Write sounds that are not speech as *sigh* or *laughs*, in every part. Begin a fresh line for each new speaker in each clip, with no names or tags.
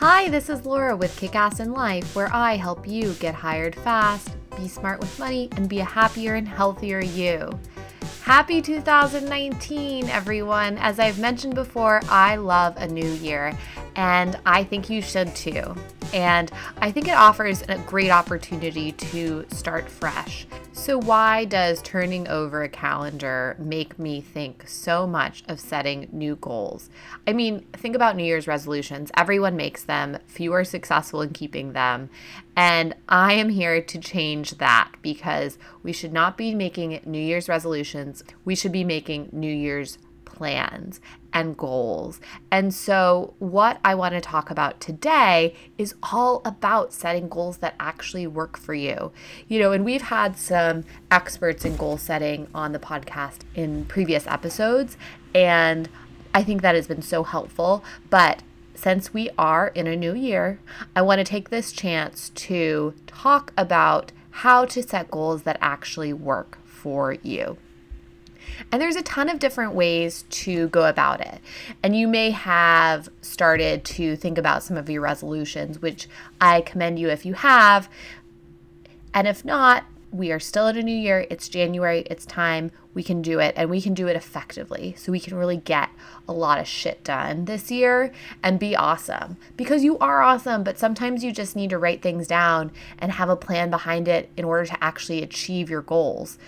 Hi, this is Laura with Kick Ass in Life, where I help you get hired fast, be smart with money, and be a happier and healthier you. Happy 2019, everyone. As I've mentioned before, I love a new year, and I think you should too. And I think it offers a great opportunity to start fresh. So, why does turning over a calendar make me think so much of setting new goals? I mean, think about New Year's resolutions. Everyone makes them, few are successful in keeping them. And I am here to change that because we should not be making New Year's resolutions. We should be making New Year's plans and goals. And so, what I want to talk about today is all about setting goals that actually work for you. You know, and we've had some experts in goal setting on the podcast in previous episodes, and I think that has been so helpful. But since we are in a new year, I want to take this chance to talk about how to set goals that actually work for you. And there's a ton of different ways to go about it. And you may have started to think about some of your resolutions, which I commend you if you have. And if not, we are still in a new year. It's January. It's time. We can do it and we can do it effectively. So we can really get a lot of shit done this year and be awesome because you are awesome. But sometimes you just need to write things down and have a plan behind it in order to actually achieve your goals.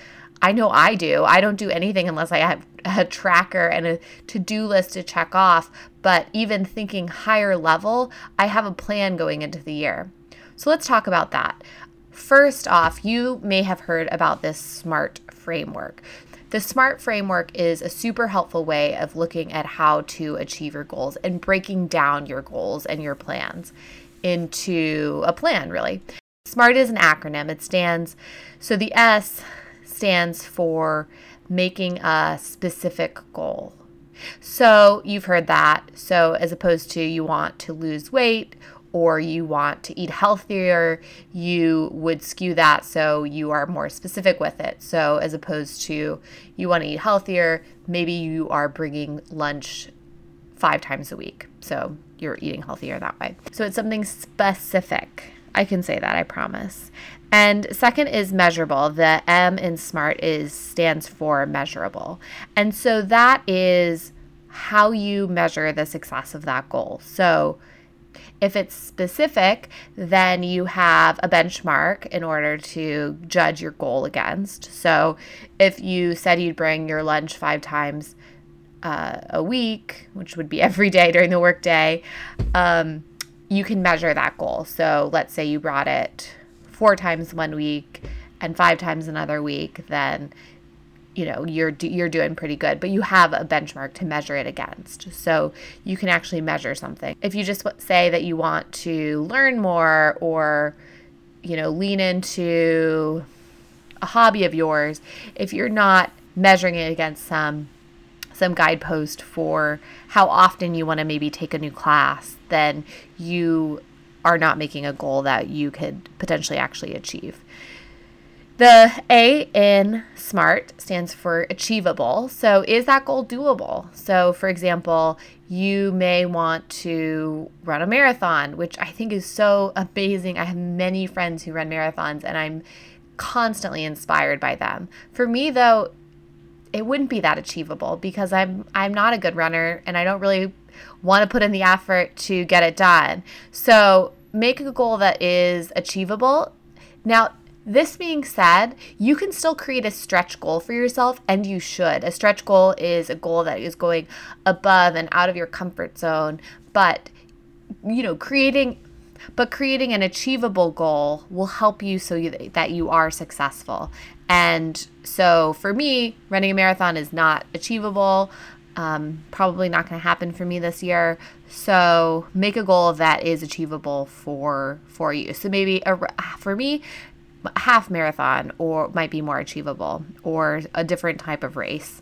I know I do. I don't do anything unless I have a tracker and a to do list to check off. But even thinking higher level, I have a plan going into the year. So let's talk about that. First off, you may have heard about this SMART framework. The SMART framework is a super helpful way of looking at how to achieve your goals and breaking down your goals and your plans into a plan, really. SMART is an acronym. It stands, so the S stands for making a specific goal. So you've heard that. So as opposed to you want to lose weight or you want to eat healthier, you would skew that so you are more specific with it. So as opposed to you want to eat healthier, maybe you are bringing lunch five times a week. So you're eating healthier that way. So it's something specific. I can say that, I promise. And second is measurable. The M in SMART is stands for measurable. And so that is how you measure the success of that goal. So if it's specific, then you have a benchmark in order to judge your goal against. So if you said you'd bring your lunch five times uh, a week, which would be *laughs* every day during the workday, um, you can measure that goal. So let's say you brought it four times one week and five times another week, then you know you're you're doing pretty good. But you have a benchmark to measure it against. So you can actually measure something. If you just say that you want to learn more or you know lean into a hobby of yours if you're not measuring it against some some guidepost for how often you want to maybe take a new class then you are not making a goal that you could potentially actually achieve. The A in SMART stands for achievable. So, is that goal doable? So, for example, you may want to run a marathon, which I think is so amazing. I have many friends who run marathons and I'm constantly inspired by them. For me, though, it wouldn't be that achievable because I'm I'm not a good runner and I don't really want to put in the effort to get it done. So make a goal that is achievable. Now, this being said, you can still create a stretch goal for yourself, and you should. A stretch goal is a goal that is going above and out of your comfort zone, but you know, creating but creating an achievable goal will help you so you, that you are successful. And so for me, running a marathon is not achievable. Um, probably not going to happen for me this year. So make a goal that is achievable for for you. So maybe a, for me, half marathon or might be more achievable, or a different type of race.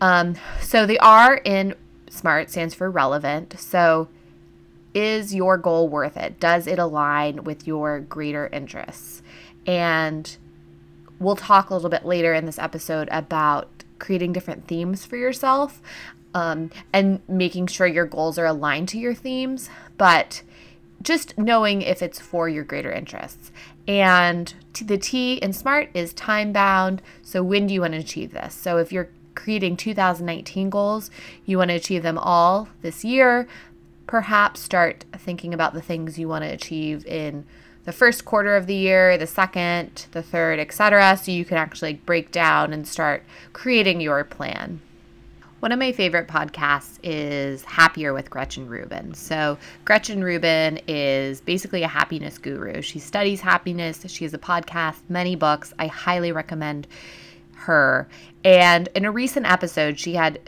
Um, so the R in SMART stands for relevant. So is your goal worth it? Does it align with your greater interests? And we'll talk a little bit later in this episode about creating different themes for yourself um, and making sure your goals are aligned to your themes, but just knowing if it's for your greater interests. And the T in SMART is time bound. So, when do you want to achieve this? So, if you're creating 2019 goals, you want to achieve them all this year. Perhaps start thinking about the things you want to achieve in the first quarter of the year, the second, the third, etc. So you can actually break down and start creating your plan. One of my favorite podcasts is Happier with Gretchen Rubin. So, Gretchen Rubin is basically a happiness guru. She studies happiness, she has a podcast, many books. I highly recommend her. And in a recent episode, she had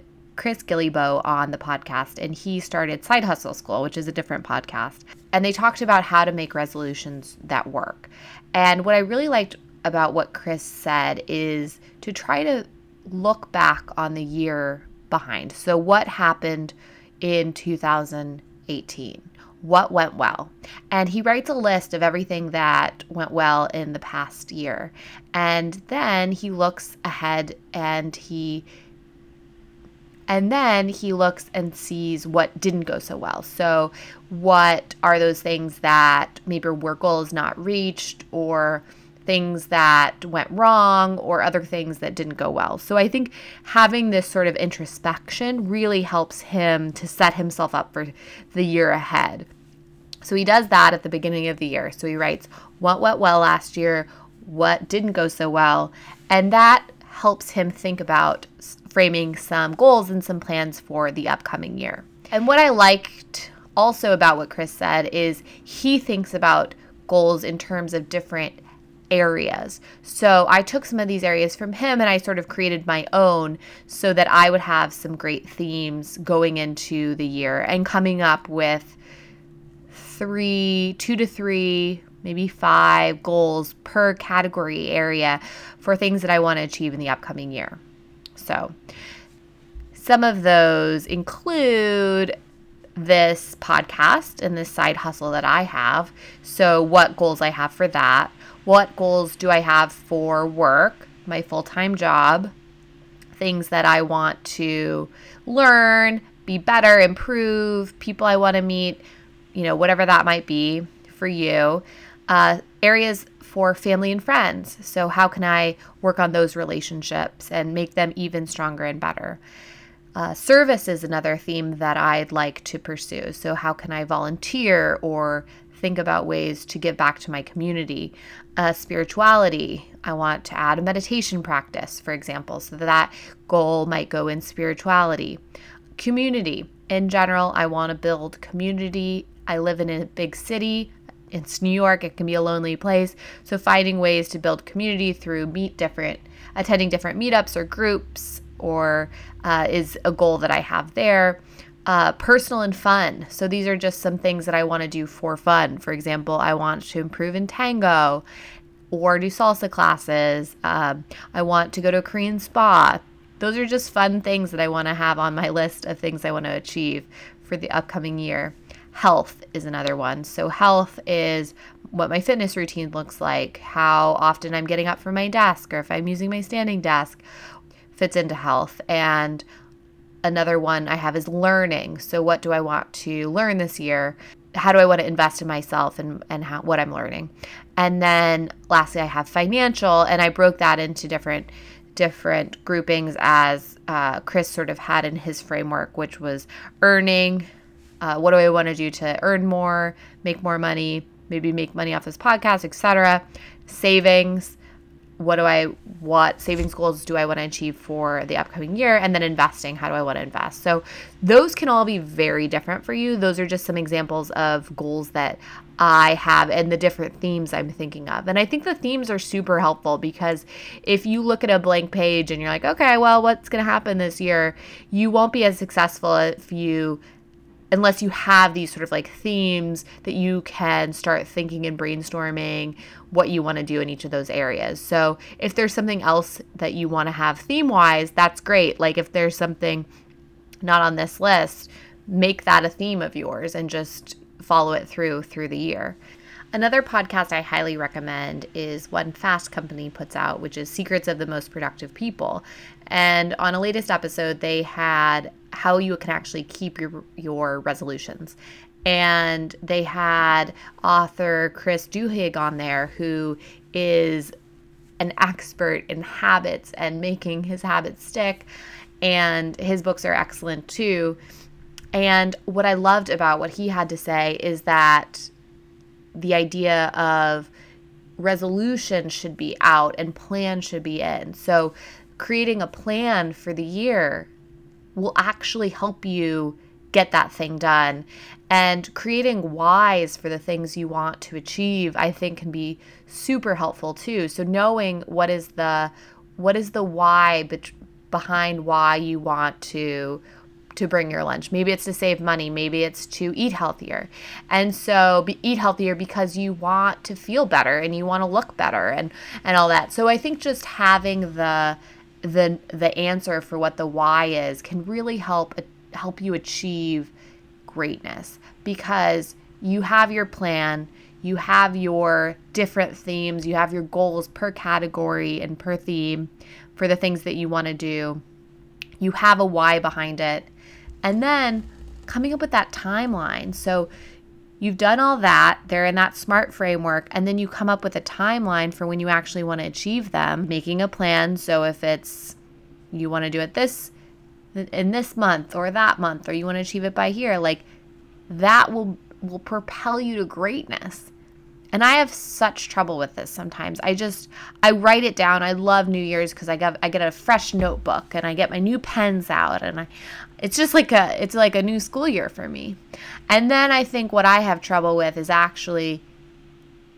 Chris Guillebeau on the podcast, and he started Side Hustle School, which is a different podcast. And they talked about how to make resolutions that work. And what I really liked about what Chris said is to try to look back on the year behind. So, what happened in 2018? What went well? And he writes a list of everything that went well in the past year. And then he looks ahead and he and then he looks and sees what didn't go so well. So, what are those things that maybe were goals not reached or things that went wrong or other things that didn't go well. So I think having this sort of introspection really helps him to set himself up for the year ahead. So he does that at the beginning of the year. So he writes what went well last year, what didn't go so well, and that helps him think about framing some goals and some plans for the upcoming year. And what I liked also about what Chris said is he thinks about goals in terms of different areas. So I took some of these areas from him and I sort of created my own so that I would have some great themes going into the year and coming up with three, two to three, maybe five goals per category area for things that I want to achieve in the upcoming year. So some of those include this podcast and this side hustle that I have. So, what goals I have for that what goals do I have for work, my full time job, things that I want to learn, be better, improve, people I want to meet, you know, whatever that might be for you. Uh, areas for family and friends. So, how can I work on those relationships and make them even stronger and better? Uh, service is another theme that I'd like to pursue. So, how can I volunteer or think about ways to give back to my community. Uh, spirituality, I want to add a meditation practice, for example, so that, that goal might go in spirituality. Community, in general, I want to build community. I live in a big city. It's New York, it can be a lonely place. So, finding ways to build community through meet different, attending different meetups or groups, or uh, is a goal that I have there uh, personal and fun. So these are just some things that I want to do for fun. For example, I want to improve in tango or do salsa classes. Um, I want to go to a Korean spa. Those are just fun things that I want to have on my list of things I want to achieve for the upcoming year. Health is another one. So, health is what my fitness routine looks like, how often I'm getting up from my desk, or if I'm using my standing desk, fits into health. And another one I have is learning. So, what do I want to learn this year? How do I want to invest in myself and, and how, what I'm learning? And then lastly, I have financial, and I broke that into different different groupings as uh, Chris sort of had in his framework, which was earning. Uh, what do I want to do to earn more, make more money, maybe make money off this podcast, etc. Savings, what do I what savings goals do I want to achieve for the upcoming year? And then investing how do I want to invest? So those can all be very different for you. Those are just some examples of goals that I have and the different themes I'm thinking of. And I think the themes are super helpful because if you look at a blank page and you're like okay well what's going to happen this year? You won't be as successful if you unless you have these sort of like themes that you can start thinking and brainstorming what you want to do in each of those areas. So, if there's something else that you want to have theme wise, that's great. Like, if there's something not on this list, make that a theme of yours and just follow it through through the year. Another podcast I highly recommend is one Fast Company puts out, which is Secrets of the Most Productive People. And on a latest episode, they had how you can actually keep your your resolutions. And they had author Chris Duhigg on there, who is an expert in habits and making his habits stick. And his books are excellent too. And what I loved about what he had to say is that the idea of resolution should be out and plan should be in. So, creating a plan for the year will actually help you get that thing done. And creating whys for the things you want to achieve, I think can be super helpful too. So knowing what is the what is the why be- behind why you want to to bring your lunch. Maybe it's to save money, maybe it's to eat healthier. And so be, eat healthier because you want to feel better and you want to look better and and all that. So I think just having the the the answer for what the why is can really help help you achieve greatness because you have your plan, you have your different themes, you have your goals per category and per theme for the things that you want to do. You have a why behind it. And then coming up with that timeline. So you've done all that, they're in that SMART framework, and then you come up with a timeline for when you actually want to achieve them, making a plan. So if it's you want to do it this in this month or that month or you want to achieve it by here like that will will propel you to greatness. And i have such trouble with this sometimes. I just i write it down. I love new year's because i get i get a fresh notebook and i get my new pens out and i it's just like a it's like a new school year for me and then i think what i have trouble with is actually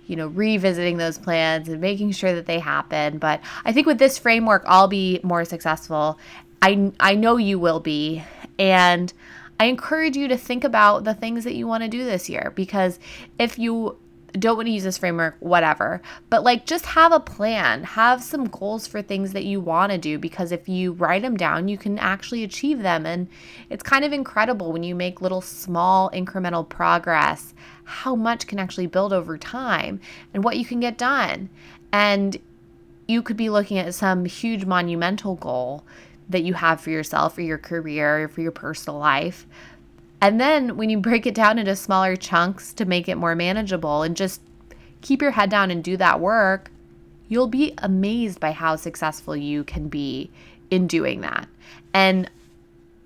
you know, revisiting those plans and making sure that they happen. But I think with this framework, I'll be more successful I, I know you will be. And I encourage you to think about the things that you want to do this year because if you don't want to use this framework, whatever. But like just have a plan, have some goals for things that you want to do because if you write them down, you can actually achieve them. And it's kind of incredible when you make little small incremental progress, how much can actually build over time and what you can get done. And you could be looking at some huge monumental goal that you have for yourself, or your career, or for your personal life. And then when you break it down into smaller chunks to make it more manageable and just keep your head down and do that work, you'll be amazed by how successful you can be in doing that. And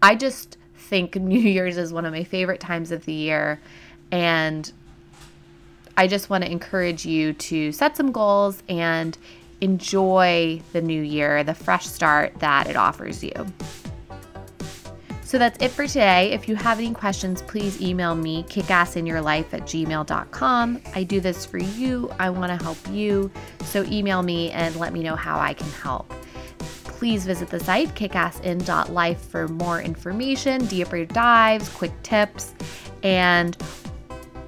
I just think *laughs* New Year's is one of my favorite times of the year. And I just want to encourage you to set some goals and enjoy the new year, the fresh start that it offers you. So that's it for today. If you have any questions, please email me, kickassinyourlife at gmail.com. I do this for you. I want to help you. So email me and let me know how I can help. Please visit the site kickassin.life for more information, deeper dives, quick tips, and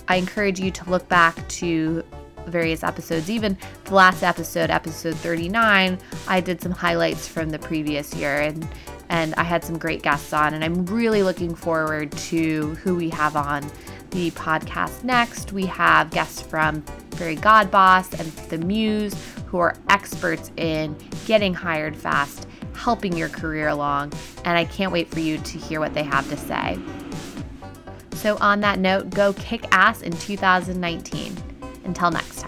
I encourage you to look back to various episodes. Even the last episode, episode 39, I did some highlights from the previous year and and I had some great guests on and I'm really looking forward to who we have on the podcast next. We have guests from Fairygodboss and The Muse who are experts in getting hired fast, helping your career along, and I can't wait for you to hear what they have to say. So, on that note, go kick ass in 2019. Until next